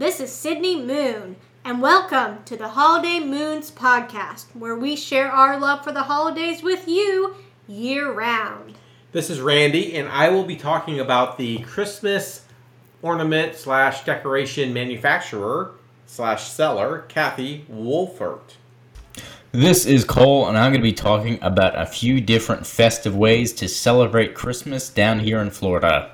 This is Sydney Moon, and welcome to the Holiday Moons podcast, where we share our love for the holidays with you year round. This is Randy, and I will be talking about the Christmas ornament slash decoration manufacturer slash seller, Käthe Wohlfahrt. This is Cole, and I'm going to be talking about a few different festive ways to celebrate Christmas down here in Florida.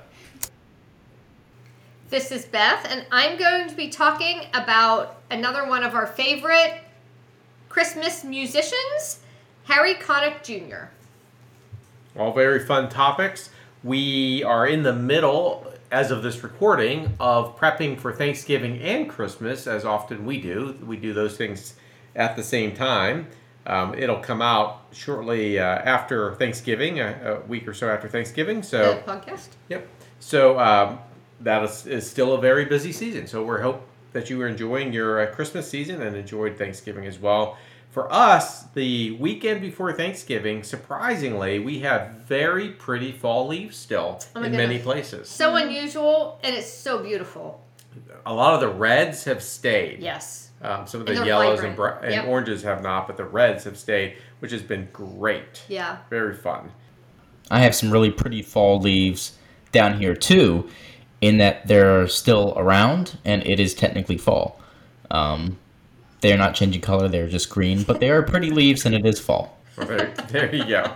This is Beth, and I'm going to be talking about another one of our favorite Christmas musicians, Harry Connick Jr. All very fun topics. We are in the middle, as of this recording, of prepping for Thanksgiving and Christmas, as often we do. We do those things at the same time. Um, it'll come out shortly uh, after Thanksgiving, a, a, week or so after Thanksgiving. So the podcast. Yep. So um, that is, is, still a very busy season. So we hope that you are enjoying your uh, Christmas season and enjoyed Thanksgiving as well. For us, the weekend before Thanksgiving, surprisingly, we have very pretty fall leaves still oh in goodness. many places. So unusual, and it's so beautiful. A lot of the reds have stayed. Yes. Um, some of the yellows and, br- and yep. oranges have not, but the reds have stayed, which has been great. Yeah. Very fun. I have some really pretty fall leaves down here too, in that they're still around and it is technically fall. Um, they're not changing color; they're just green, but they are pretty leaves, and it is fall. There, there you go.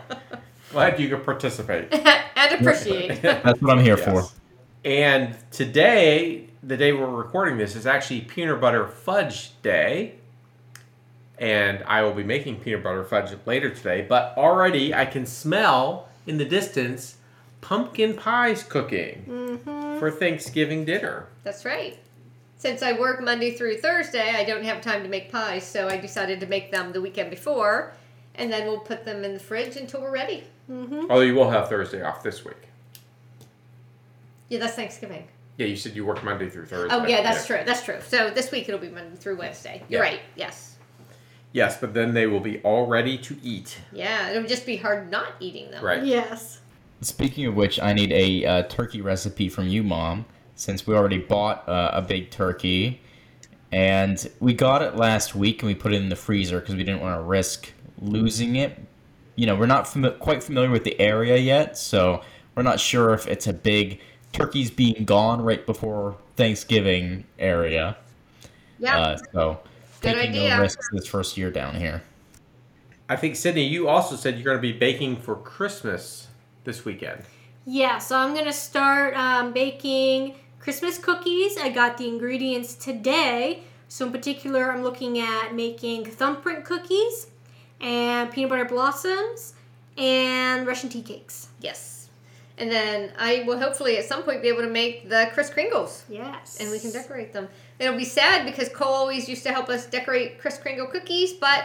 Glad you could participate and appreciate. That's what I'm here yes. for. And today, the day we're recording this, is actually peanut butter fudge day. And I will be making peanut butter fudge later today. But already I can smell in the distance pumpkin pies cooking mm-hmm. For Thanksgiving dinner. That's right. Since I work Monday through Thursday, I don't have time to make pies, so I decided to make them the weekend before, and then we'll put them in the fridge until we're ready. Mm-hmm. Although you will have Thursday off this week. Yeah, that's Thanksgiving. Yeah, you said you work Monday through Thursday. Oh, yeah, that's yeah. true. That's true. So this week it'll be Monday through Wednesday. You're yeah. right. Yes. Yes, but then they will be all ready to eat. Yeah, it'll just be hard not eating them. Right. Yes. Speaking of which, I need a uh, turkey recipe from you, Mom since we already bought uh, a big turkey. And we got it last week and we put it in the freezer because we didn't want to risk losing it. You know, we're not fami- quite familiar with the area yet, so we're not sure if it's a big turkeys being gone right before Thanksgiving area. Yeah. Uh, so Good taking idea. no risks this first year down here. I think Sydney, you also said you're going to be baking for Christmas this weekend. Yeah, so I'm going to start um, baking Christmas cookies. I got the ingredients today. So in particular, I'm looking at making thumbprint cookies and peanut butter blossoms and Russian tea cakes. Yes. And then I will hopefully at some point be able to make the Kris Kringles. Yes. And we can decorate them. It'll be sad because Cole always used to help us decorate Kris Kringle cookies, but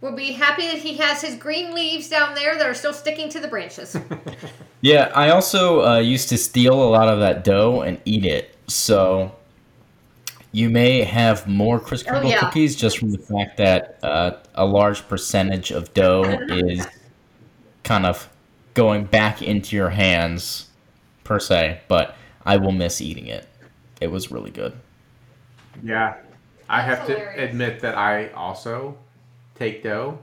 we'll be happy that he has his green leaves down there that are still sticking to the branches. Yeah, I also uh, used to steal a lot of that dough and eat it. So you may have more Kris Kringle oh, yeah. cookies just from the fact that uh, a large percentage of dough is kind of going back into your hands, per se. But I will miss eating it. It was really good. Yeah, I have to admit that I also take dough.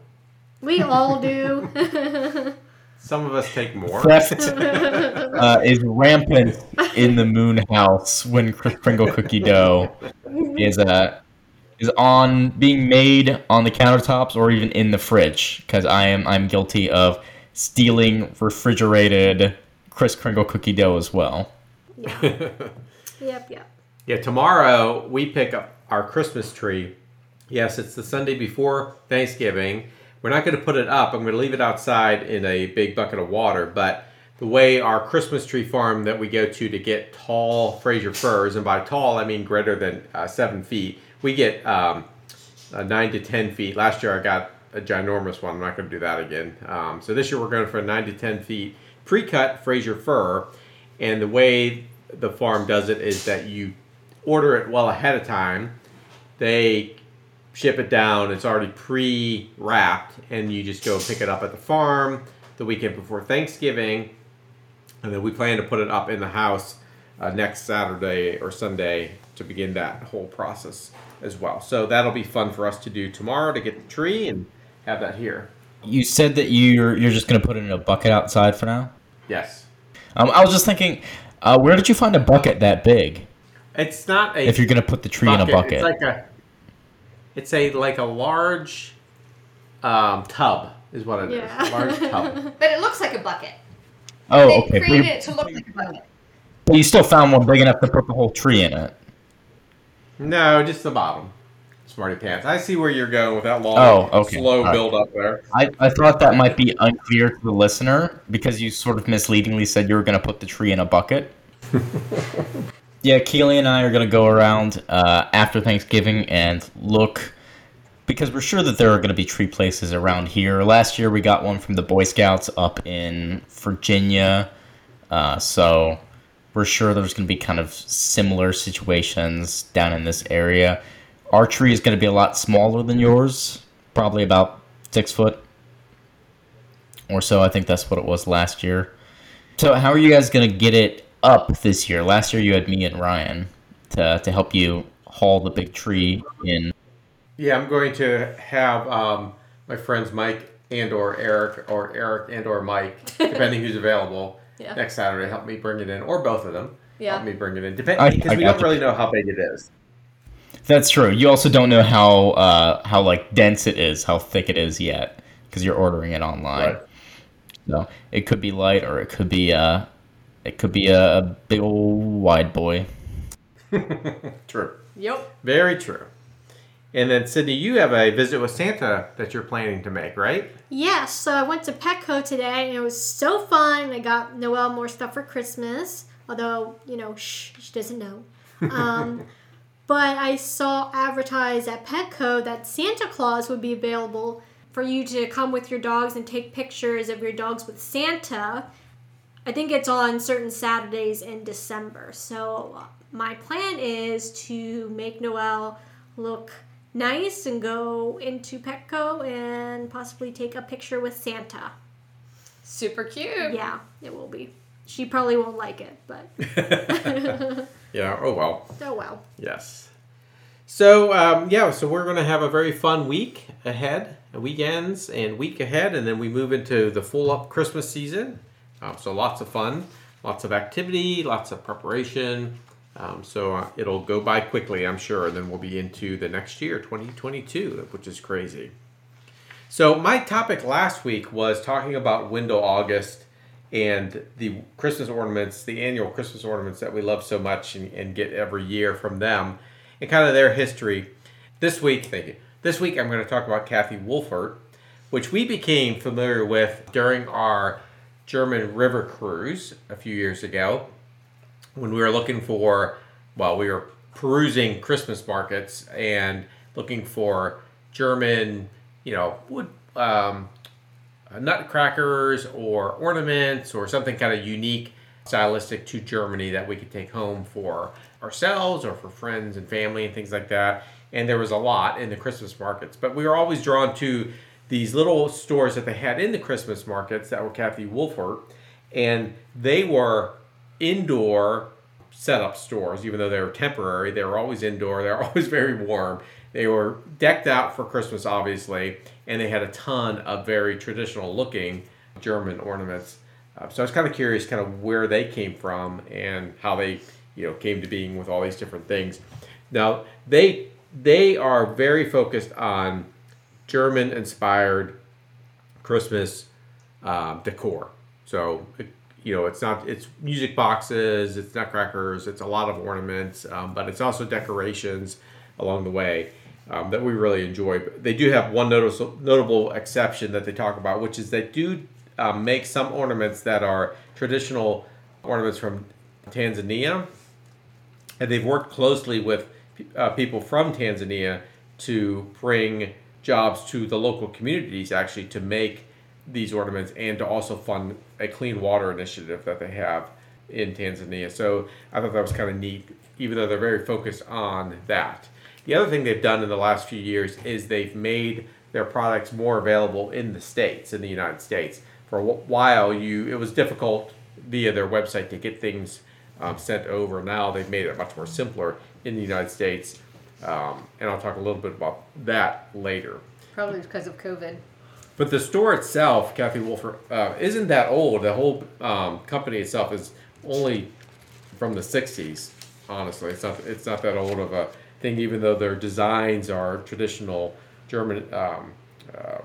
We all do. Some of us take more. Theft uh, is rampant in the Moon House when Kris Kringle cookie dough is uh, is on being made on the countertops or even in the fridge. Because I am I'm guilty of stealing refrigerated Kris Kringle cookie dough as well. Yeah. yep. Yep. Yeah. Tomorrow we pick up our Christmas tree. Yes, it's the Sunday before Thanksgiving we're not going to put it up. I'm going to leave it outside in a big bucket of water. But the way our Christmas tree farm that we go to to get tall Fraser firs, and by tall I mean greater than uh, seven feet, we get um, uh, nine to ten feet. Last year I got a ginormous one. I'm not going to do that again. Um, so this year we're going for nine to ten feet pre-cut Fraser fir, and the way the farm does it is that you order it well ahead of time. They ship it down. It's already pre wrapped, and you just go pick it up at the farm the weekend before Thanksgiving. And then we plan to put it up in the house uh, next Saturday or Sunday to begin that whole process as well. So that'll be fun for us to do tomorrow to get the tree and have that here. You said that you're you're just gonna put it in a bucket outside for now. Yes. Um, I was just thinking, uh, where did you find a bucket that big? It's not a If you're gonna put the tree in a bucket, It's like a it's a like a large um, tub is what it is. Yeah. A large tub. But it looks like a bucket. oh, they okay. But created you, it to look like a bucket. but you still found one big enough to put the whole tree in it. No, just the bottom. Smarty pants. I see where you're going with that long, Oh, okay. slow All right. build up there. I, I thought that might be unclear to the listener because you sort of misleadingly said you were going to put the tree in a bucket. yeah, Keely and I are going to go around uh, after Thanksgiving and look because we're sure that there are going to be tree places around here. Last year we got one from the Boy Scouts up in Virginia, uh, so we're sure there's going to be kind of similar situations down in this area. Our tree is going to be a lot smaller than yours, probably about six foot or so. I think that's what it was last year. So, how are you guys going to get it up this year? Last year you had me and Ryan to, to help you haul the big tree in. Yeah, I'm going to have um, my friends Mike and or Eric or Eric and or Mike, depending who's available, Yeah. next Saturday, help me bring it in, or both of them. Yeah. Help me bring it in, depending because we don't you. really know how big it is. That's true. You also don't know how uh, how like dense it is, how thick it is yet, because you're ordering it online. Right. So it could be light, or it could be uh, it could be a, a big old wide boy. True. Yep. Very true. And then Sydney, you have a visit with Santa that you're planning to make, right? Yes, so I went to Petco today and it was so fun. I got Noelle more stuff for Christmas, although, you know, shh, she doesn't know. Um, but I saw advertised at Petco that Santa Claus would be available for you to come with your dogs and take pictures of your dogs with Santa. I think it's on certain Saturdays in December. So my plan is to make Noelle look nice and go into Petco and possibly take a picture with Santa. Super cute. Yeah, it will be. She probably won't like it, but Yeah. Oh well. oh well. Yes. So um, yeah, so we're going to have a very fun week ahead, weekends and week ahead, and then we move into the full up Christmas season. Um, so lots of fun, lots of activity, lots of preparation. Um, so uh, it'll go by quickly, I'm sure. And then we'll be into the next year, 2022, which is crazy. So my topic last week was talking about Wendell August and the Christmas ornaments, the annual Christmas ornaments that we love so much and, and get every year from them, and kind of their history. This week, thank you. This week I'm going to talk about Käthe Wohlfahrt, which we became familiar with during our German river cruise a few years ago when we were looking for, well, we were perusing Christmas markets and looking for German, you know, wood um, nutcrackers or ornaments or something kind of unique, stylistic to Germany that we could take home for ourselves or for friends and family and things like that. And there was a lot in the Christmas markets, but we were always drawn to these little stores that they had in the Christmas markets that were Käthe Wohlfahrt, and they were indoor setup stores, even though they were temporary. They were always indoor. They were always very warm. They were decked out for Christmas, obviously, and they had a ton of very traditional looking German ornaments. Uh, so I was kind of curious, kind of where they came from and how they, you know, came to being with all these different things. Now they they are very focused on German inspired Christmas um, decor. So, it, you know, it's not it's music boxes, it's nutcrackers, it's a lot of ornaments, um, but it's also decorations along the way um, that we really enjoy. But they do have one notable notable exception that they talk about, which is they do um, make some ornaments that are traditional ornaments from Tanzania, and they've worked closely with uh, people from Tanzania to bring jobs to the local communities actually to make these ornaments and to also fund a clean water initiative that they have in Tanzania. So I thought that was kind of neat, even though they're very focused on that. The other thing they've done in the last few years is they've made their products more available in the states, in the United States. For a while, you it was difficult via their website to get things um, sent over. Now they've made it much more simpler in the United States, um, and I'll talk a little bit about that later. Probably because of COVID. But the store itself, Käthe Wohlfahrt, uh, isn't that old. The whole um, company itself is only from the '60s. Honestly, it's not it's not that old of a thing. Even though their designs are traditional German um, uh,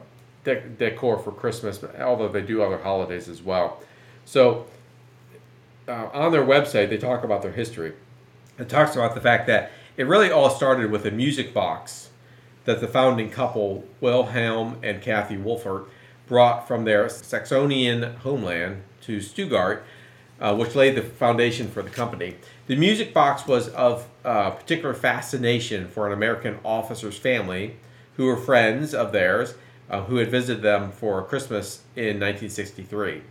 dec- decor for Christmas, although they do other holidays as well. So uh, on their website, they talk about their history. It talks about the fact that it really all started with a music box that the founding couple, Wilhelm and Käthe Wohlfahrt, brought from their Saxonian homeland to Stuttgart, uh, which laid the foundation for the company. The music box was of uh, particular fascination for an American officer's family who were friends of theirs uh, who had visited them for Christmas in 1963.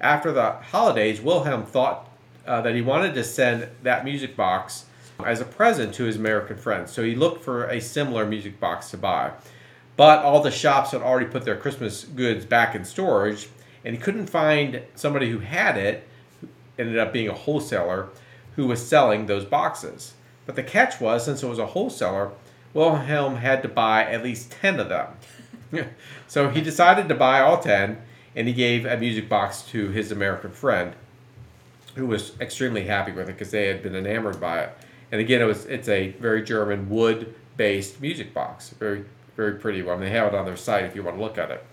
After the holidays, Wilhelm thought uh, that he wanted to send that music box as a present to his American friends. So he looked for a similar music box to buy. But all the shops had already put their Christmas goods back in storage, and he couldn't find somebody who had it, who ended up being a wholesaler, who was selling those boxes. But the catch was, since it was a wholesaler, Wilhelm had to buy at least 10 of them. so he decided to buy all 10, and he gave a music box to his American friend, who was extremely happy with it because they had been enamored by it. And again, it was it's a very German wood-based music box, very very pretty one. They have it on their site if you want to look at it.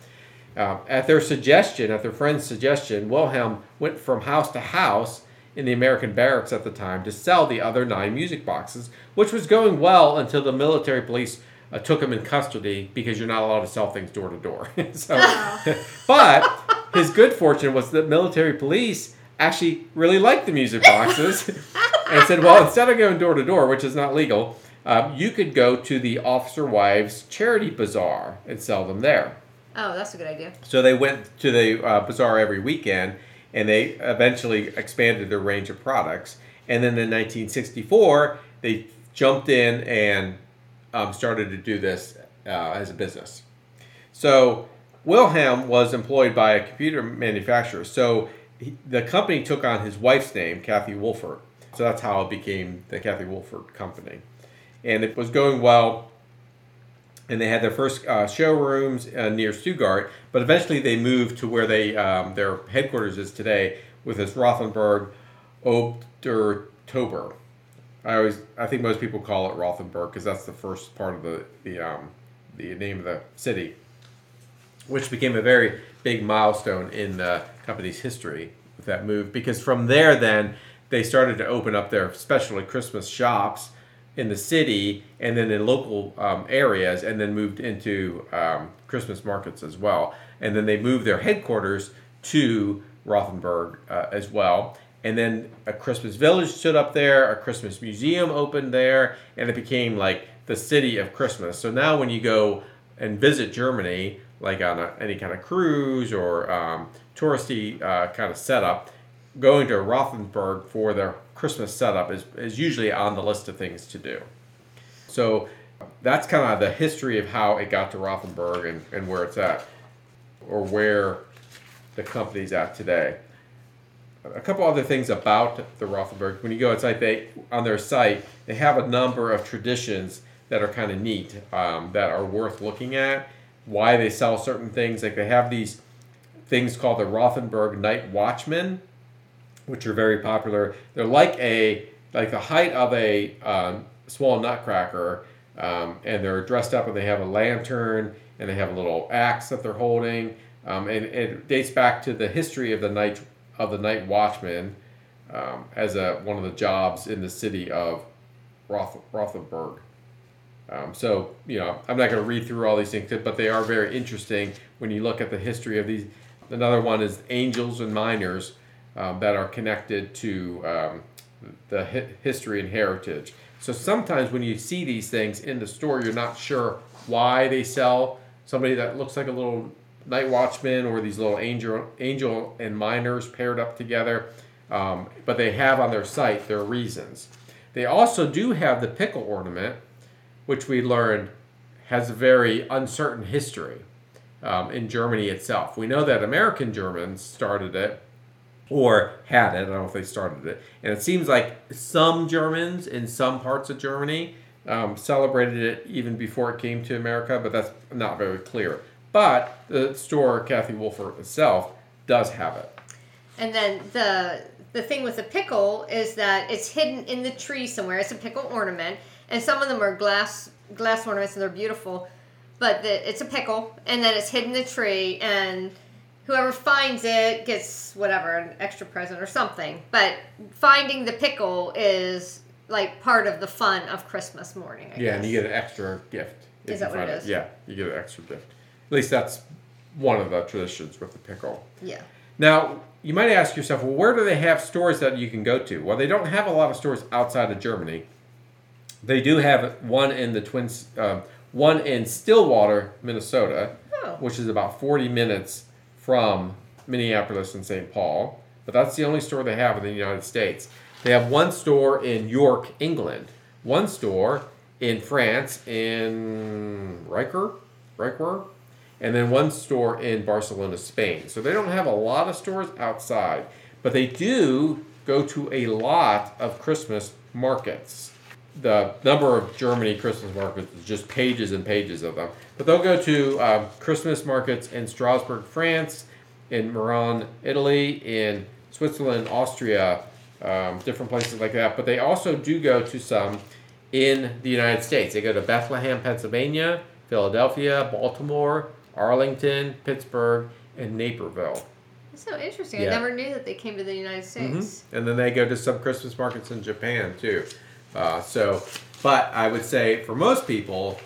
Um, at their suggestion, at their friend's suggestion, Wilhelm went from house to house in the American barracks at the time to sell the other nine music boxes, which was going well until the military police uh, took him in custody because you're not allowed to sell things door to door. so, but his good fortune was that military police actually really liked the music boxes and said, well, instead of going door to door, which is not legal, um, you could go to the officer wives charity bazaar and sell them there. Oh, that's a good idea. So they went to the uh, bazaar every weekend, and they eventually expanded their range of products. And then in 1964, they jumped in and um, started to do this uh, as a business. So Wilhelm was employed by a computer manufacturer. So he, the company took on his wife's name, Käthe Wohlfahrt. So that's how it became the Käthe Wohlfahrt Company. And it was going well. And they had their first uh, showrooms uh, near Stuttgart, but eventually they moved to where they um, their headquarters is today, with this Rothenburg ob der Tauber. I always, I think most people call it Rothenburg because that's the first part of the the um, the name of the city, which became a very big milestone in the company's history with that move. Because from there, then they started to open up their specialty Christmas shops in the city and then in local um, areas, and then moved into um, Christmas markets as well. And then they moved their headquarters to Rothenburg uh, as well. And then a Christmas village stood up there, a Christmas museum opened there, and it became like the city of Christmas. So now when you go and visit Germany, like on a, any kind of cruise or um, touristy uh, kind of setup, going to Rothenburg for their Christmas setup is, is usually on the list of things to do. So that's kind of the history of how it got to Rothenburg and, and where it's at, or where the company's at today. A couple other things about the Rothenburg. When you go inside, they on their site they have a number of traditions that are kind of neat, um, that are worth looking at. Why they sell certain things, like they have these things called the Rothenburg Night Watchmen, which are very popular. They're like a like the height of a um, small nutcracker, um, and they're dressed up and they have a lantern and they have a little axe that they're holding. Um, and, it dates back to the history of the night of the night watchman um, as a one of the jobs in the city of Roth, Rothenburg. Um, so you know, I'm not going to read through all these things, but they are very interesting when you look at the history of these. Another one is angels and miners um, that are connected to um, the hi- history and heritage. So sometimes when you see these things in the store, you're not sure why they sell somebody that looks like a little night watchman or these little angel angel and miners paired up together. Um, but they have on their site their reasons. They also do have the pickle ornament, which we learned has a very uncertain history um, in Germany itself. We know that American Germans started it or had it. I don't know if they started it. And it seems like some Germans in some parts of Germany um, celebrated it even before it came to America, but that's not very clear. But the store, Käthe Wohlfahrt itself, does have it. And then the the thing with the pickle is that it's hidden in the tree somewhere. It's a pickle ornament, and some of them are glass glass ornaments, and they're beautiful. But the, it's a pickle, and then it's hidden in the tree, and whoever finds it gets whatever an extra present or something. But finding the pickle is like part of the fun of Christmas morning. I Yeah, and you get an extra gift. Is that what it? Yeah, you get an extra gift. At least that's one of the traditions with the pickle. yeah. Now, you might ask yourself, well, where do they have stores that you can go to? Well, they don't have a lot of stores outside of Germany. They do have one in the Twins, um, one in Stillwater, Minnesota, Oh. which is about 40 minutes from Minneapolis and St. Paul. But that's the only store they have in the United States. They have one store in York, England, one store in France, in Riquewihr, Riquewihr, and then one store in Barcelona, Spain. So they don't have a lot of stores outside, but they do go to a lot of Christmas markets. The number of Germany Christmas markets is just pages and pages of them. But they'll go to um, Christmas markets in Strasbourg, France, in Milan, Italy, in Switzerland, Austria, um, different places like that. But they also do go to some in the United States. They go to Bethlehem, Pennsylvania, Philadelphia, Baltimore, Arlington, Pittsburgh, and Naperville. That's so interesting. Yeah. I never knew that they came to the United States. And then they go to some Christmas markets in Japan too. Uh, so, but I would say for most people,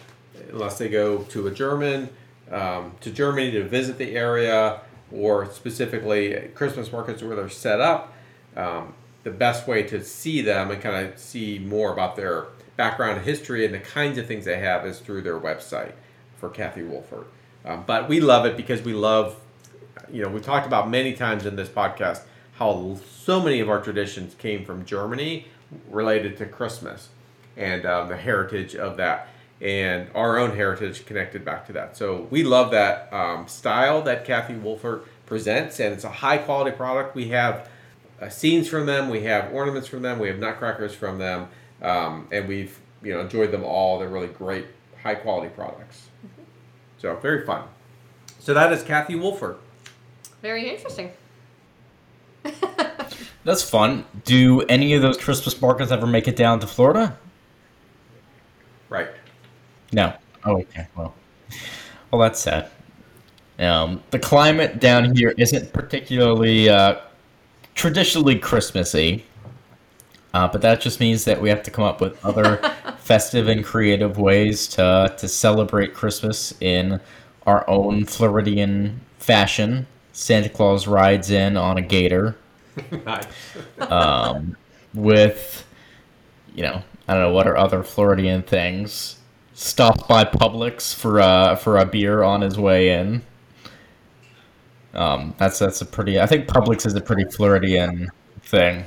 unless they go to a German, um, to Germany to visit the area, or specifically Christmas markets where they're set up, um, the best way to see them and kind of see more about their background history and the kinds of things they have is through their website for Käthe Wohlfahrt. Um, but we love it because we love you know, we talked about many times in this podcast how so many of our traditions came from Germany related to Christmas and um, the heritage of that and our own heritage connected back to that. So we love that um, style that Käthe Wohlfahrt presents, and it's a high quality product. We have uh, scenes from them, we have ornaments from them, we have nutcrackers from them, um, and we've you know enjoyed them all. They're really great, high quality products. So very fun. So that is Käthe Wohlfahrt. Very interesting. That's fun. Do any of those Christmas markets ever make it down to Florida? Right. No. Oh, okay. Well, well, that's sad. Um, the climate down here isn't particularly uh, traditionally Christmassy, uh, but that just means that we have to come up with other festive and creative ways to to celebrate Christmas in our own Floridian fashion. Santa Claus rides in on a gator nice. um, with, you know, I don't know what are other Floridian things. Stopped by Publix for uh for a beer on his way in. Um, that's that's a pretty. I think Publix is a pretty Floridian thing.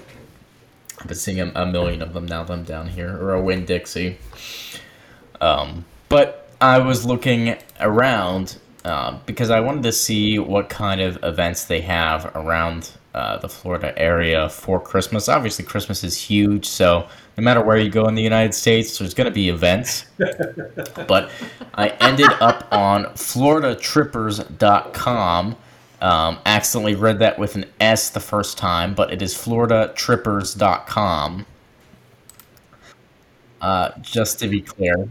I've been seeing a, a million of them now. Them down here, or a Winn Dixie. Um, but I was looking around um, because I wanted to see what kind of events they have around uh, the Florida area for Christmas. Obviously, Christmas is huge, so no matter where you go in the United States, there's going to be events. but I ended up on FloridaTrippers.com. Um, accidentally read that with an S the first time, but it is FloridaTrippers.com. Uh, just to be clear,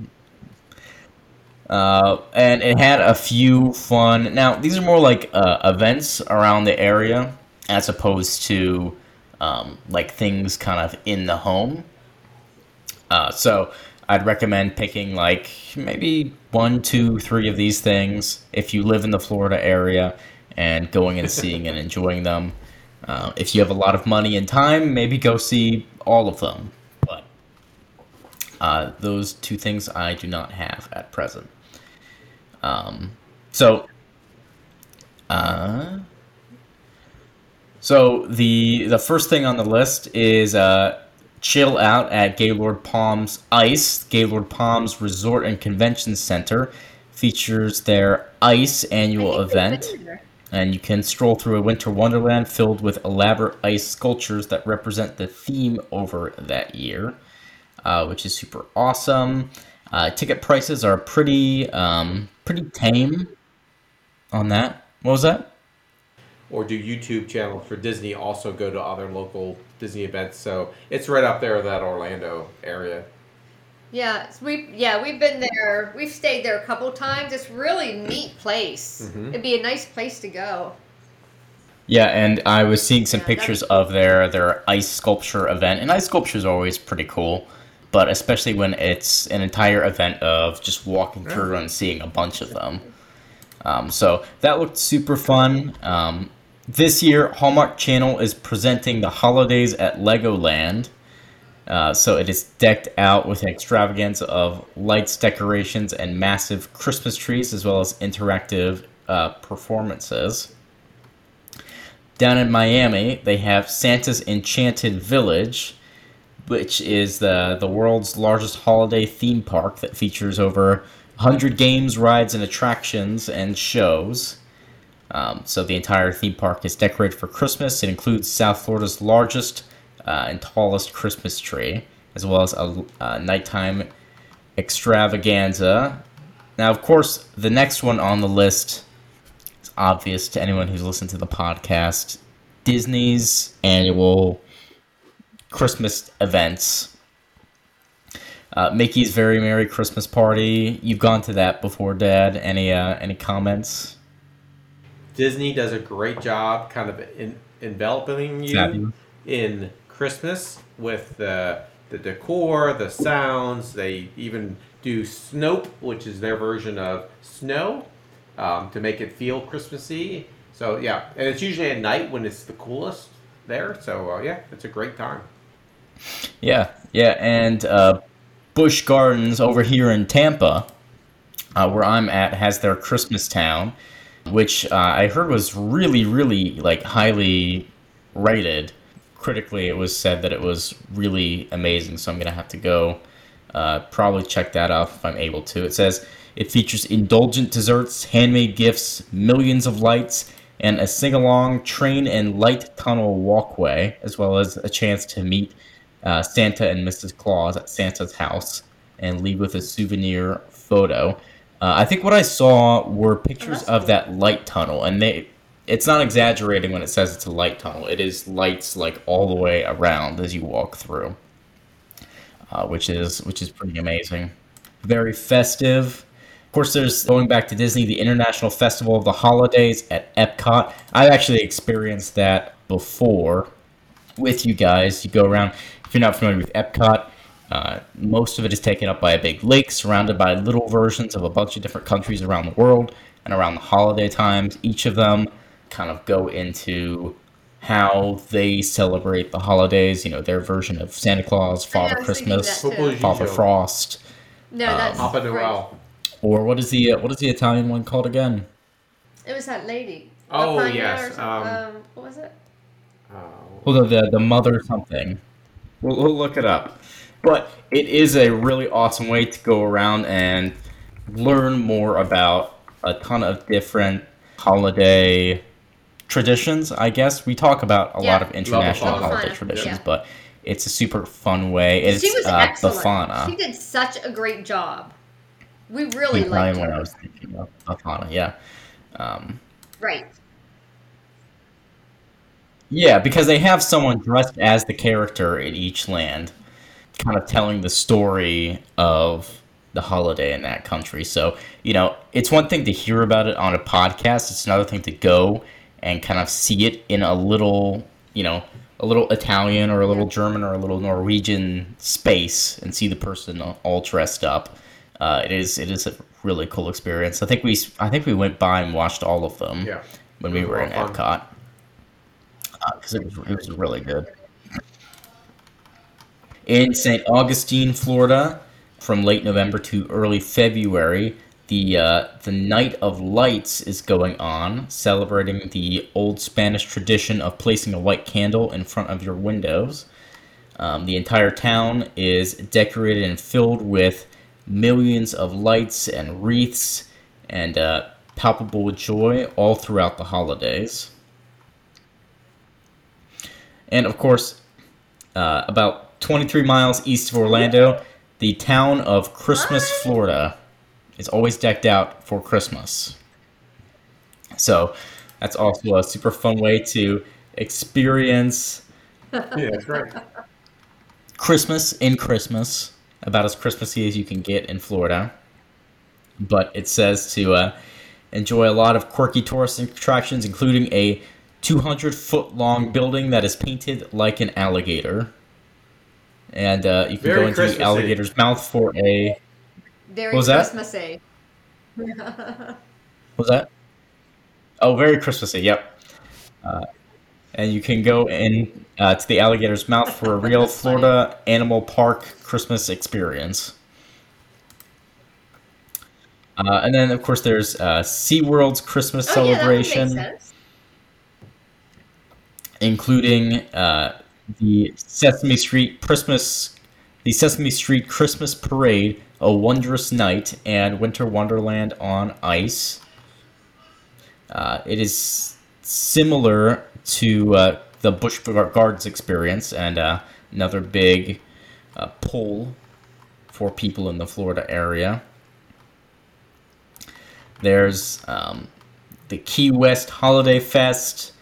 uh, and it had a few fun. Now these are more like uh, events around the area as opposed to um, like things kind of in the home. Uh, so I'd recommend picking like maybe one, two, three of these things if you live in the Florida area and going and seeing and enjoying them. Uh, if you have a lot of money and time, maybe go see all of them. But uh, those two things I do not have at present. Um, so, uh, so the the first thing on the list is uh, chill out at Gaylord Palms Ice. Gaylord Palms Resort and Convention Center features their Ice annual I think they've event. and you can stroll through a winter wonderland filled with elaborate ice sculptures that represent the theme over that year, uh, which is super awesome. Uh, ticket prices are pretty um, pretty tame on that. What was that? Or do YouTube channels for Disney also go to other local Disney events? So it's right up there, that Orlando area. Yeah, we yeah we've been there. We've stayed there a couple times. It's really neat place. Mhm. It'd be a nice place to go. Yeah, and I was seeing some Yeah, pictures that's- of their their ice sculpture event, and ice sculpture is always pretty cool, but especially when it's an entire event of just walking through and seeing a bunch of them. Um, so that looked super fun. Um, this year, Hallmark Channel is presenting the holidays at Legoland. Uh, so it is decked out with an extravaganza of lights, decorations, and massive Christmas trees, as well as interactive uh, performances. Down in Miami, they have Santa's Enchanted Village, which is the, the world's largest holiday theme park that features over 100 games, rides, and attractions and shows. Um, so the entire theme park is decorated for Christmas. It includes South Florida's largest uh, and tallest Christmas tree, as well as a, a nighttime extravaganza. Now, of course, the next one on the list is obvious to anyone who's listened to the podcast Disney's annual Christmas events. Uh, Mickey's Very Merry Christmas Party. You've gone to that before, Dad. Any uh, any comments? Disney does a great job kind of in, enveloping you in Christmas with the the decor, the sounds. They even do Snoap, which is their version of snow, um, to make it feel Christmassy. So yeah, and it's usually at night when it's the coolest there. So uh, yeah, it's a great time. Yeah, yeah, and uh, Busch Gardens over here in Tampa, uh, where I'm at, has their Christmas town, which uh, I heard was really, really like highly rated. Critically, it was said that it was really amazing. So I'm gonna have to go uh, probably check that out if I'm able to. It says it features indulgent desserts, handmade gifts, millions of lights, and a sing-along train and light tunnel walkway, as well as a chance to meet uh, Santa and Mrs. Claus at Santa's house and leave with a souvenir photo. Uh, I think what I saw were pictures of that light tunnel, and they. It's not exaggerating when it says it's a light tunnel. It is lights like all the way around as you walk through, uh, which is which is pretty amazing. Very festive. Of course, there's going back to Disney, the International Festival of the Holidays at Epcot. I've actually experienced that before with you guys. You go around. If you're not familiar with Epcot, uh, most of it is taken up by a big lake surrounded by little versions of a bunch of different countries around the world. And around the holiday times, each of them kind of go into how they celebrate the holidays. You know, their version of Santa Claus, Father I was thinking Christmas, that too. Popolo Father Frost, No, Um, that's Papa right. Noel. or what is the uh, what is the Italian one called again? It was that lady. Oh, Lapagna yes, or um, Um, what was it? Oh, Well, the the, the mother something. We'll, we'll look it up. But it is a really awesome way to go around and learn more about a ton of different holiday traditions. I guess we talk about a lot of international Befana. holiday traditions, yeah. but it's a super fun way. It's she was uh, excellent. Befana. She did such a great job. We really The liked Italian one I her. was thinking of. Befana, yeah. Um, Right. Yeah, because they have someone dressed as the character in each land, kind of telling the story of the holiday in that country. So, you know, it's one thing to hear about it on a podcast, it's another thing to go and kind of see it in a little, you know, a little Italian or a little German or a little Norwegian space and see the person all dressed up. Uh, it is it is a really cool experience. I think we I think we went by and watched all of them yeah. when we were in lot Epcot because it, was, it was really good. In St. Augustine, Florida, from late November to early February, the uh, the Night of Lights is going on, celebrating the old Spanish tradition of placing a white candle in front of your windows. Um, the entire town is decorated and filled with millions of lights and wreaths, and uh, palpable joy all throughout the holidays. And of course, uh, about 23 miles east of Orlando, the town of Christmas, What? Florida, is always decked out for Christmas. So that's also a super fun way to experience Yeah, that's right. Christmas in Christmas, about as Christmassy as you can get in Florida. But it says to uh, enjoy a lot of quirky tourist attractions, including a 200 foot long building that is painted like an alligator. And uh, you can Very go into Christmassy. the alligator's mouth for a. Very What was that? Christmassy. What was that? Oh, very Christmassy, yep. Uh, and you can go in uh, to the alligator's mouth for a real That's funny. Florida Animal Park Christmas experience. Uh, and then, of course, there's uh, SeaWorld's Christmas Oh, yeah, that would make celebration, sense. including uh, the Sesame Street Christmas, the Sesame Street Christmas Parade, A Wondrous Night, and Winter Wonderland on Ice. Uh, it is similar to uh, the Busch Gardens experience and uh, another big uh, pull for people in the Florida area. There's um, the Key West Holiday Fest.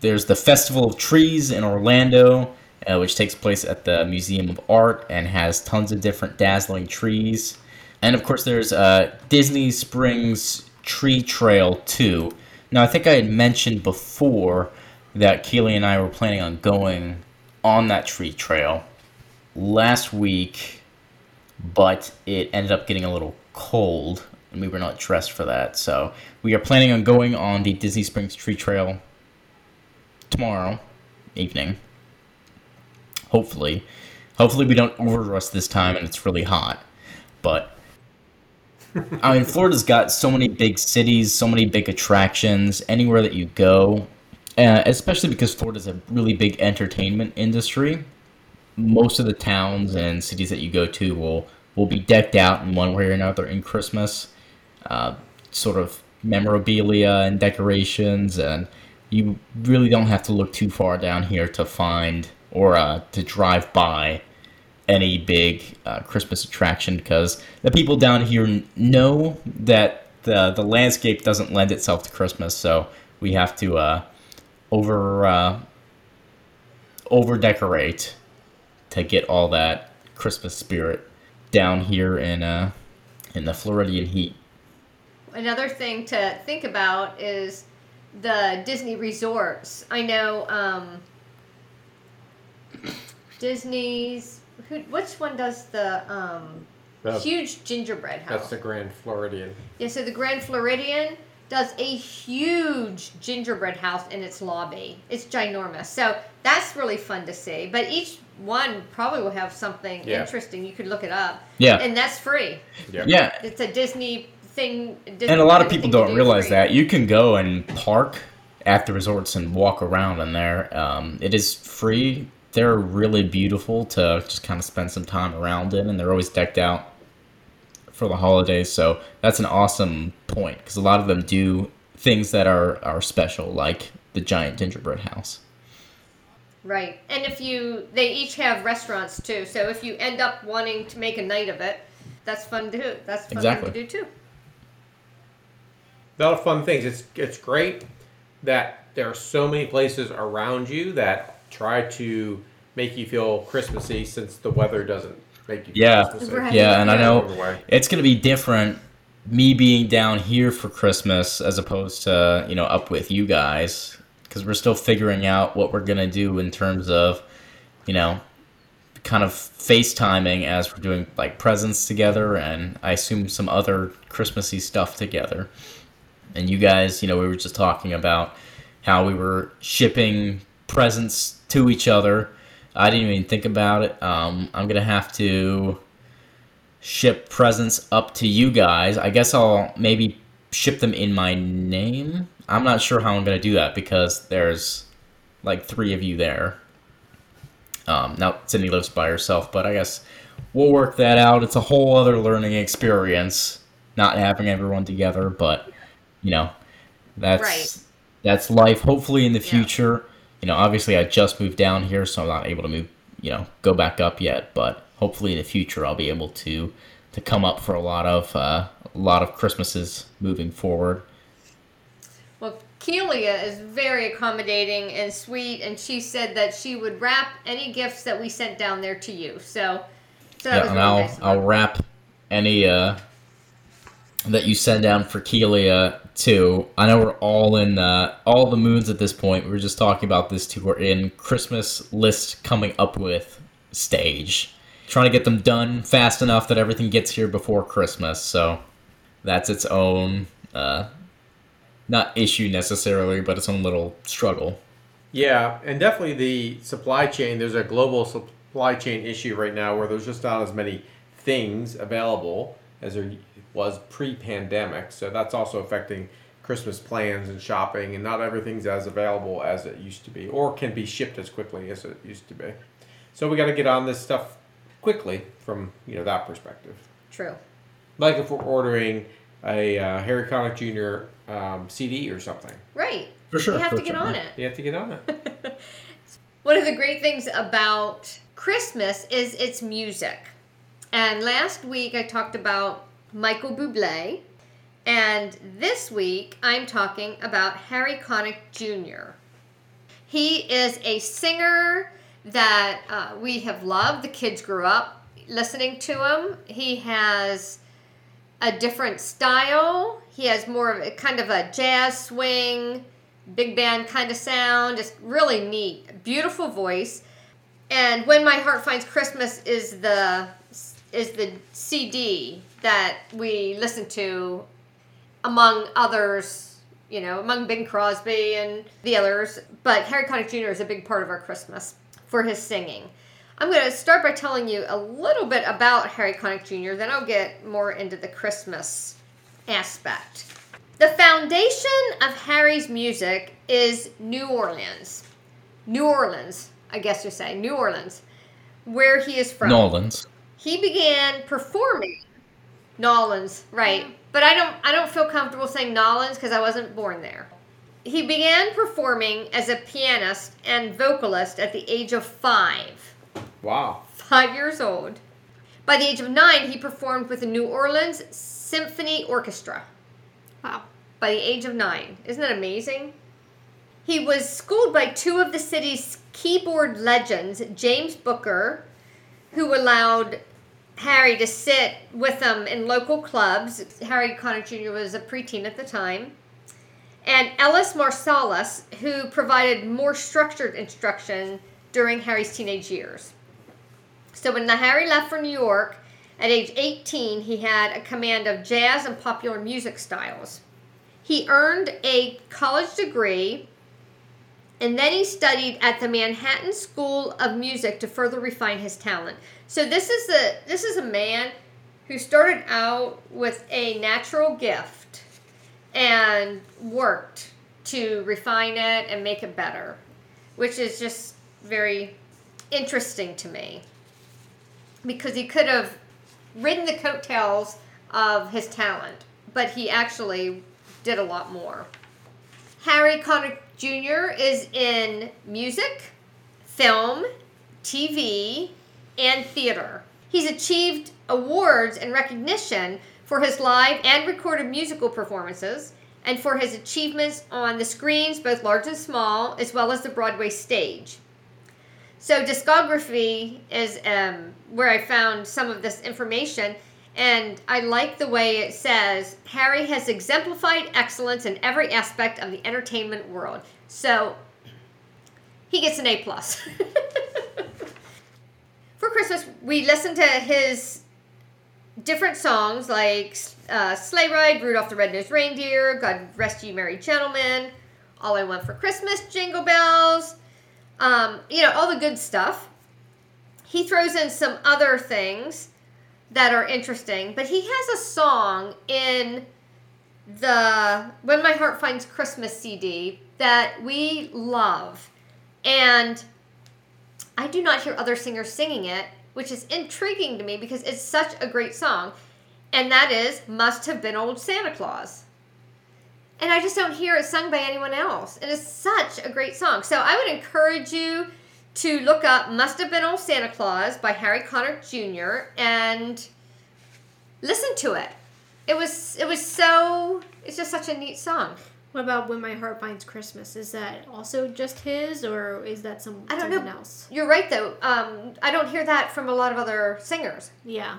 There's the Festival of Trees in Orlando, uh, which takes place at the Museum of Art and has tons of different dazzling trees. And of course, there's uh, Disney Springs Tree Trail 2. Now, I think I had mentioned before that Keely and I were planning on going on that tree trail last week, but it ended up getting a little cold, and we were not dressed for that. So we are planning on going on the Disney Springs Tree Trail tomorrow evening. Hopefully, hopefully we don't overdress this time and it's really hot. But I mean, Florida's got so many big cities, so many big attractions. Anywhere that you go, uh, especially because Florida's a really big entertainment industry. Most of the towns and cities that you go to will will be decked out in one way or another in Christmas, uh, sort of memorabilia and decorations, and you really don't have to look too far down here to find or uh, to drive by any big uh, Christmas attraction because the people down here know that the the landscape doesn't lend itself to Christmas, so we have to uh, over uh, over decorate to get all that Christmas spirit down here in uh, in the Floridian heat. Another thing to think about is the Disney resorts. I know um, Disney's. Who, which one does the um, The- huge gingerbread house? That's the Grand Floridian. Yeah, so the Grand Floridian does a huge gingerbread house in its lobby. It's ginormous. So that's really fun to see. But each one probably will have something Yeah. interesting. You could look it up. Yeah. And that's free. Yeah. Yeah, It's a Disney thing. And a lot of people don't do realize free. that you can go and park at the resorts and walk around in there. Um, it is free. They're really beautiful to just kind of spend some time around in, and they're always decked out for the holidays. So that's an awesome point because a lot of them do things that are are special, like the giant gingerbread house. Right. And if you, they each have restaurants too. So if you end up wanting to make a night of it, that's fun too. That's fun Exactly. to do too. A lot of fun things. It's it's great that there are so many places around you that try to make you feel Christmassy since the weather doesn't make you feel Yeah. Right. Yeah, and I know Along the way. it's gonna be different. Me being down here for Christmas as opposed to you know up with you guys because we're still figuring out what we're gonna do in terms of you know kind of FaceTiming as we're doing like presents together and I assume some other Christmassy stuff together. And you guys, you know, we were just talking about how we were shipping presents to each other. I didn't even think about it. Um, I'm gonna have to ship presents up to you guys. I guess I'll maybe ship them in my name. I'm not sure how I'm gonna do that because there's like three of you there. Um, now Sydney lives by herself, but I guess we'll work that out. It's a whole other learning experience not having everyone together, but you know, that's Right. that's life. Hopefully, in the Yeah. future, you know, obviously, I just moved down here, so I'm not able to move, you know, go back up yet. But hopefully, in the future, I'll be able to to come up for a lot of uh, a lot of Christmases moving forward. Well, Kelia is very accommodating and sweet, and she said that she would wrap any gifts that we sent down there to you. So, so Yeah, and really I'll nice. I'll wrap any uh that you send down for Kelia too. I know we're all in uh, all the moons at this point. We were just talking about this too. We're in Christmas list coming up with stage, trying to get them done fast enough that everything gets here before Christmas. So that's its own uh, not issue necessarily, but its own little struggle. Yeah, and definitely the supply chain. There's a global supply chain issue right now where there's just not as many things available as there was pre-pandemic. So that's also affecting Christmas plans and shopping, and not everything's as available as it used to be, or can be shipped as quickly as it used to be. So we got to get on this stuff quickly from you know that perspective. True. Like if we're ordering a uh, Harry Connick Jr. Um, CD or something, Right. For sure, You have for to get on it. you have to get on it. One of the great things about Christmas is its music. And last week I talked about Michael Bublé. And this week I'm talking about Harry Connick Jr. He is a singer that uh, we have loved. The kids grew up listening to him. He has a different style. He has more of a kind of a jazz swing, big band kind of sound. Just really neat, beautiful voice. And when my heart finds Christmas is the is the CD that we listen to, among others. You know, among Bing Crosby and the others. But Harry Connick Jr. is a big part of our Christmas for his singing. I'm going to start by telling you a little bit about Harry Connick Jr., then I'll get more into the Christmas aspect. The foundation of Harry's music is New Orleans. New Orleans, I guess you say, New Orleans, where he is from. New Orleans. He began performing Nolans, right? Um, but I don't I don't feel comfortable saying Nolans because I wasn't born there. He began performing as a pianist and vocalist at the age of five Wow. five years old. By the age of nine, he performed with the New Orleans Symphony Orchestra. Wow. By the age of nine. Isn't that amazing? He was schooled by two of the city's keyboard legends, James Booker, who allowed Harry to sit with them in local clubs. Harry Connick Jr. was a preteen at the time. And Ellis Marsalis, who provided more structured instruction during Harry's teenage years. So when Harry left for New York at age 18, he had a command of jazz and popular music styles. He earned a college degree and then he studied at the Manhattan School of Music to further refine his talent. So this is a this is a man who started out with a natural gift and worked to refine it and make it better, which is just very interesting to me because he could have ridden the coattails of his talent, but he actually did a lot more. Harry Connick Jr. is in music, film, TV, and theater. He's achieved awards and recognition for his live and recorded musical performances and for his achievements on the screens, both large and small, as well as the Broadway stage. So, discography is um, where I found some of this information, and I like the way it says Harry has exemplified excellence in every aspect of the entertainment world. So, he gets an A plus. For Christmas, we listen to his different songs like uh, Sleigh Ride, Rudolph the Red-Nosed Reindeer, God Rest You Merry Gentlemen, All I Want for Christmas, Jingle Bells, um, you know, all the good stuff. He throws in some other things that are interesting, but he has a song in the When My Heart Finds Christmas CD that we love. And I do not hear other singers singing it, which is intriguing to me because it's such a great song. And that is Must Have Been Old Santa Claus. and I just don't hear it sung by anyone else. It's such a great song. So I would encourage you to look up Must Have Been Old Santa Claus by Harry Connick Jr. and listen to it. It was it was so it's just such a neat song. What about When My Heart Finds Christmas? Is that also just his, or is that some I don't know. else? You're right though. Um, I don't hear that from a lot of other singers. Yeah.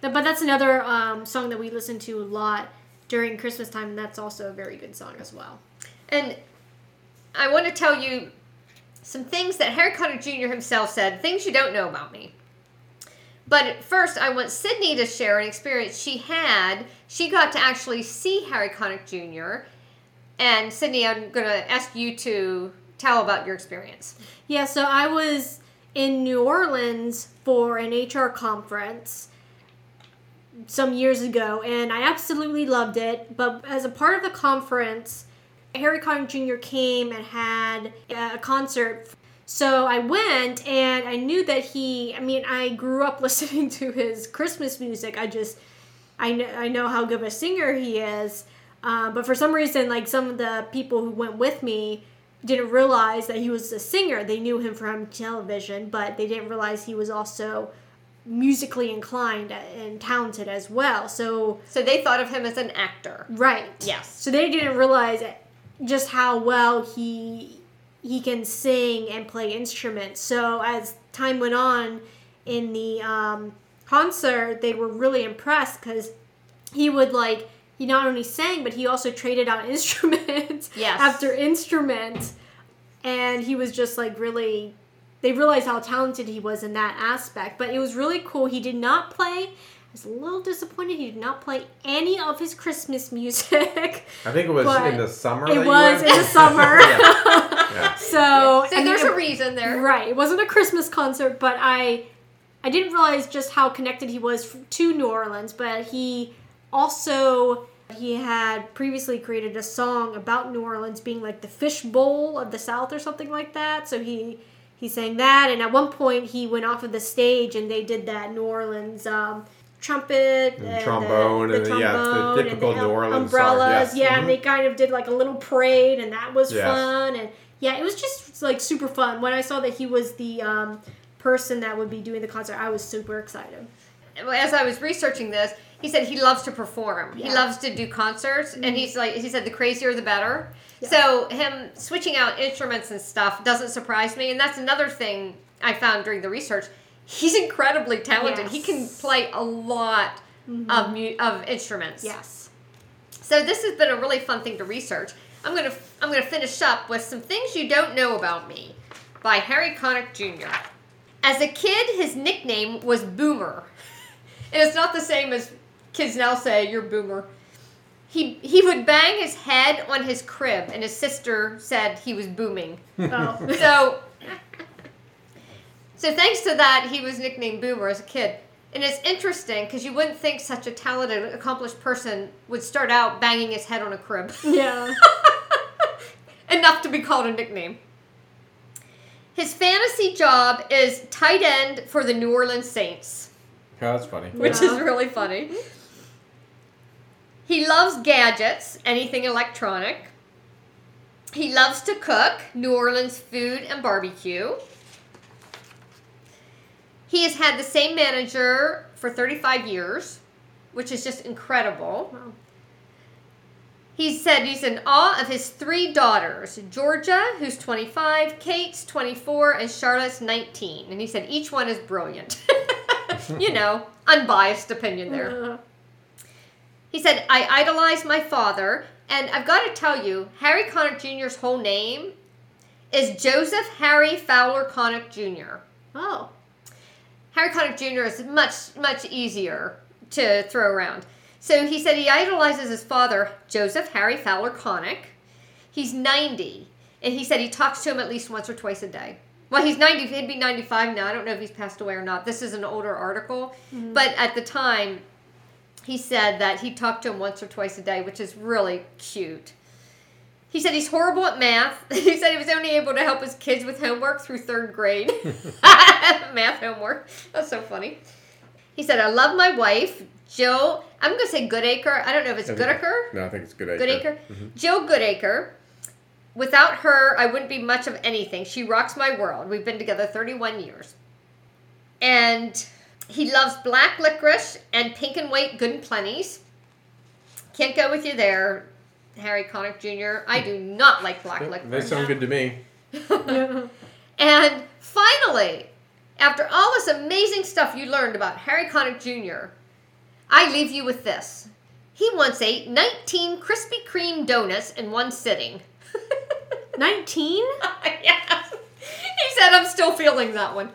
But that's another um, song that we listen to a lot during Christmas time, and that's also a very good song as well. And I want to tell you some things that Harry Connick Jr. himself said, things you don't know about me. But first, I want Sydney to share an experience she had. She got to actually see Harry Connick Jr. And Sydney, I'm going to ask you to tell about your experience. Yeah, so I was in New Orleans for an HR conference some years ago, and I absolutely loved it. But as a part of the conference, Harry Connick Jr. came and had a concert. So I went, and I knew that he. I mean, I grew up listening to his Christmas music. I just, I know, I know how good a singer he is. Um, but for some reason, like some of the people who went with me didn't realize that he was a singer. They knew him from television, but they didn't realize he was also musically inclined and talented as well. So, So they thought of him as an actor. right. Yes. So they didn't realize just how well he he can sing and play instruments. So as time went on in the um, concert, they were really impressed because he would like he not only sang but he also traded out instruments Yes. after instrument, and he was just like really. They realized how talented he was in that aspect, but it was really cool. He did not play. I was a little disappointed. He did not play any of his Christmas music. I think it was in the summer. It was went? in the summer. Yeah. Yeah. So, So I mean, there's it- a reason there. Right. It wasn't a Christmas concert, but I I didn't realize just how connected he was to New Orleans, but he also he had previously created a song about New Orleans being like the fish bowl of the South or something like that. So he he sang that and at one point he went off of the stage and they did that New Orleans um trumpet And and, trombone the, and the- yeah, the trombone and typical the New Orleans song, umbrellas yes. yeah Mhm. and they kind of did like a little parade and that was Yes. fun and yeah it was just like super fun when i saw that he was the um, person that would be doing the concert i was super excited as I was researching this, he said he loves to perform. He loves to do concerts, and mm-hmm. he's like he said the crazier the better. Yeah. So him switching out instruments and stuff doesn't surprise me, and that's another thing I found during the research. He's incredibly talented. He can play a lot mm-hmm. of mu- of instruments. yes So this has been a really fun thing to research. I'm gonna I'm gonna finish up with some things you don't know about me by Harry Connick Jr. As a kid, his nickname was Boomer, and it's not the same as kids now say you're Boomer. He he would bang his head on his crib, and his sister said he was booming. oh So, so thanks to that, he was nicknamed Boomer as a kid. And it's interesting because you wouldn't think such a talented, accomplished person would start out banging his head on a crib. yeah Enough to be called a nickname. His fantasy job is tight end for the New Orleans Saints, Oh, that's funny. which is really funny. He loves gadgets, anything electronic. He loves to cook, New Orleans food and barbecue. He has had the same manager for 35 years, which is just incredible. Wow. He said he's in awe of his three daughters Georgia, who's 25, Kate's 24, and Charlotte's 19. And he said each one is brilliant. you know, unbiased opinion there. Uh-huh. He said, I idolize my father, and I've got to tell you, Harry Connick Jr.'s whole name is Joseph Harry Fowler Connick Jr. oh Harry Connick Jr. is much, much easier to throw around. So he said he idolizes his father, Joseph Harry Fowler Connick. He's 90, and he said he talks to him at least once or twice a day. Well, he's 90, he'd be 95 now. I don't know if he's passed away or not. This is an older article. Mm-hmm. But at the time, he said that he talked to him once or twice a day, which is really cute. He said he's horrible at math. he said he was only able to help his kids with homework through third grade. math homework. That's so funny. He said, I love my wife, Joe, I'm going to say Goodacre. I don't know if it's Goodacre. No, I think it's good. Goodacre. Mm-hmm. Jill Goodacre. Without her, I wouldn't be much of anything. She rocks my world. We've been together 31 years. And he loves black licorice and pink and white good and plenties. Can't go with you there, Harry Connick Jr. I do not like black licorice. They sound good to me. And finally, after all this amazing stuff you learned about Harry Connick Jr., I leave you with this. He once ate 19 Krispy Kreme donuts in one sitting. 19? yes. He said, I'm still feeling that one.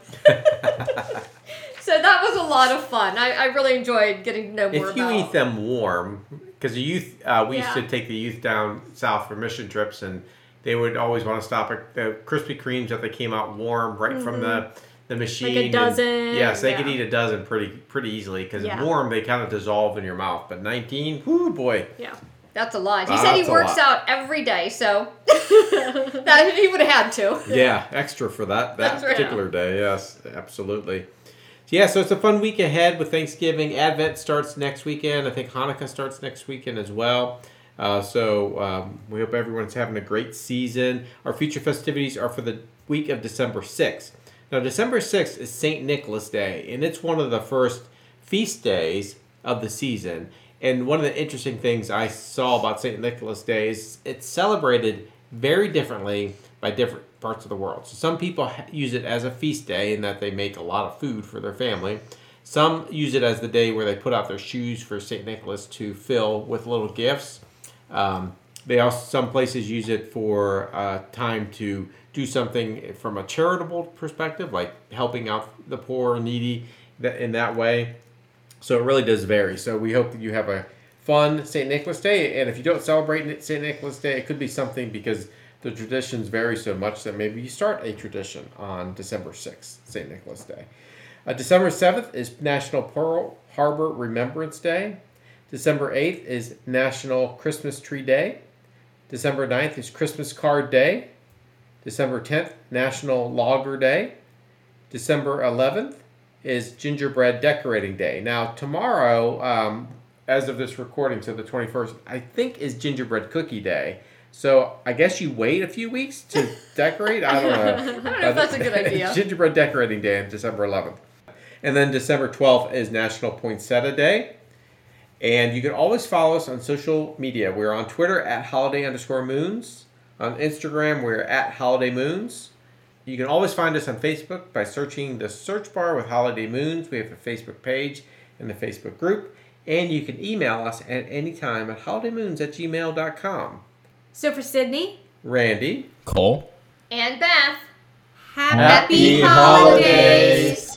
So that was a lot of fun. I, I really enjoyed getting to know more If you about eat them warm, because the youth, uh, we used to take the youth down south for mission trips, and they would always want to stop at the Krispy Kremes that they came out warm right from the the machine. and- dozen, yes, they could eat a dozen pretty pretty easily because Yeah. warm they kind of dissolve in your mouth. But 19, whoo boy. Yeah. That's a lot. He Wow, said he works out every day, so that he would have had to. Yeah, extra for that that That's right. particular day. Yes, absolutely. Yeah, so it's a fun week ahead with Thanksgiving. Advent starts next weekend. I think Hanukkah starts next weekend as well. Uh, so um, we hope everyone's having a great season. Our future festivities are for the week of December sixth. Now, December sixth is Saint Nicholas Day, and it's one of the first feast days of the season. And one of the interesting things I saw about St. Nicholas Day is it's celebrated very differently by different parts of the world. So some people use it as a feast day in that they make a lot of food for their family. Some use it as the day where they put out their shoes for St. Nicholas to fill with little gifts. Um, they also some places use it for uh, time to do something from a charitable perspective, like helping out the poor and needy in that way. So it really does vary. So we hope that you have a fun St. Nicholas Day. And if you don't celebrate St. Nicholas Day, it could be something because the traditions vary so much that maybe you start a tradition on December 6th, St. Nicholas Day. Uh, December 7th is National Pearl Harbor Remembrance Day. December 8th is National Christmas Tree Day. December 9th is Christmas Card Day. December 10th, National Logger Day. December 11th is Gingerbread Decorating Day. Now, tomorrow, um, as of this recording, so the 21st, I think is Gingerbread Cookie Day. So I guess you wait a few weeks to decorate. I don't know. I don't know if that's a good idea. Gingerbread Decorating Day on December 11th. And then December 12th is National Poinsettia Day. And you can always follow us on social media. We're on Twitter at holiday underscore moons. On Instagram, we're at holiday moons. You can always find us on Facebook by searching the search bar with Holiday Moons. We have a Facebook page and a Facebook group. And you can email us at any time at holidaymoons at gmail.com. So for Sydney, Randy. Cole. And Beth. happy, Happy holidays. holidays.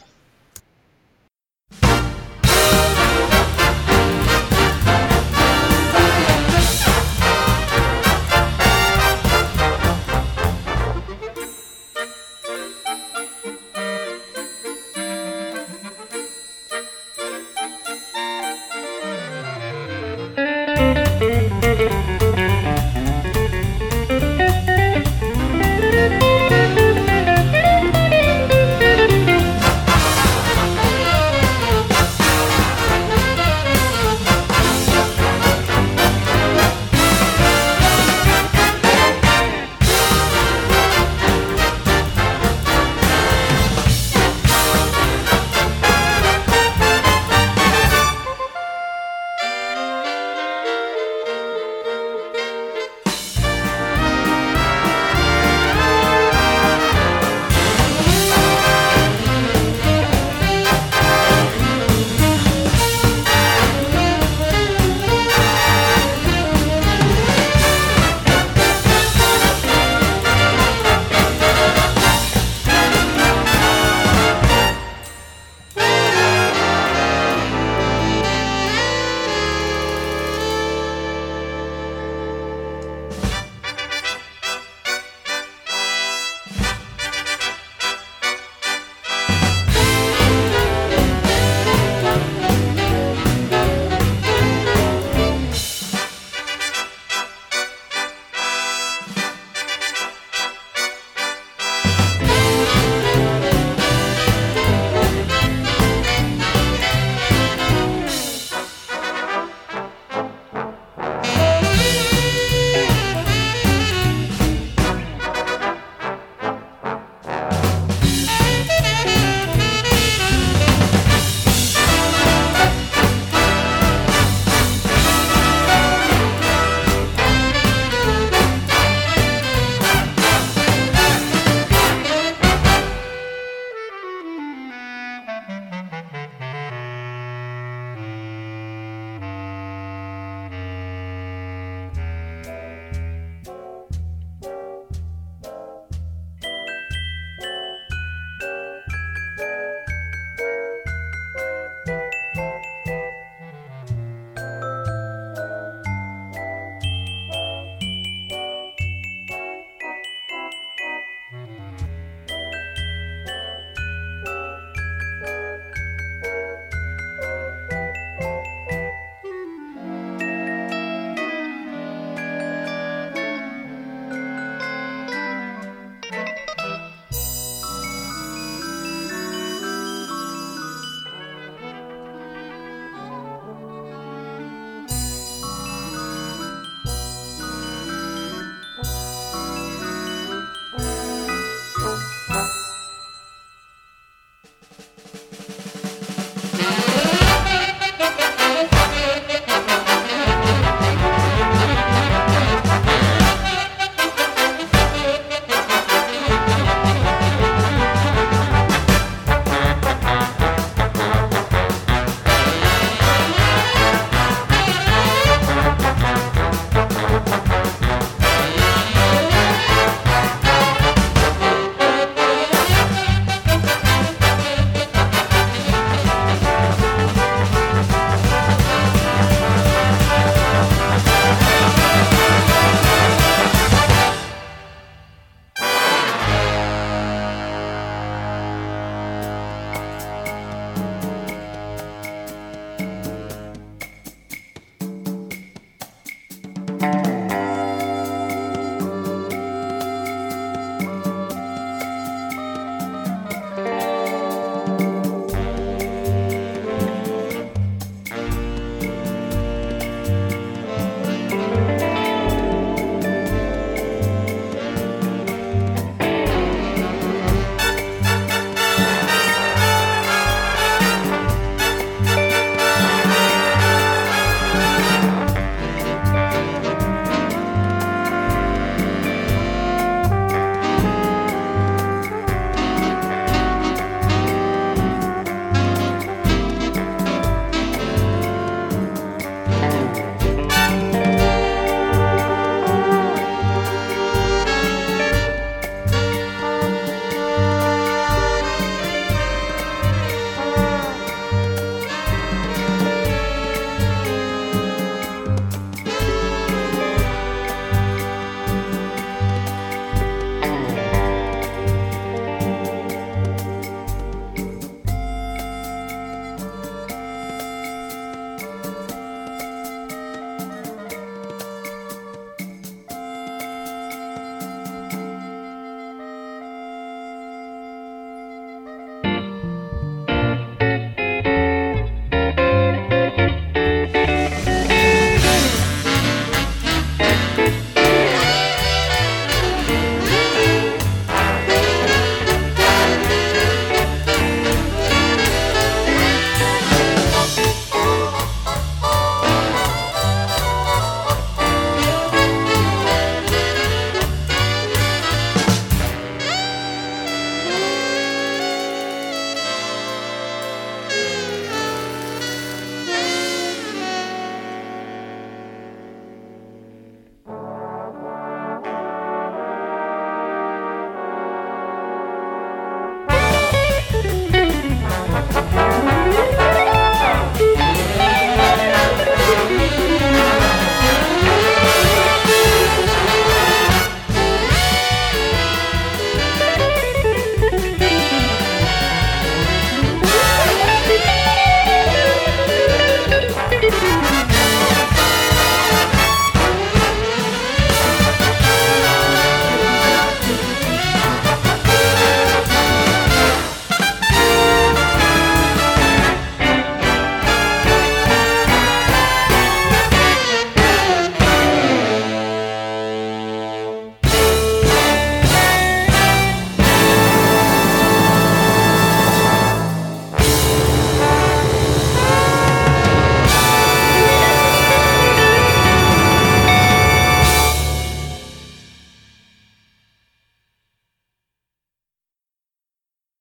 Bye.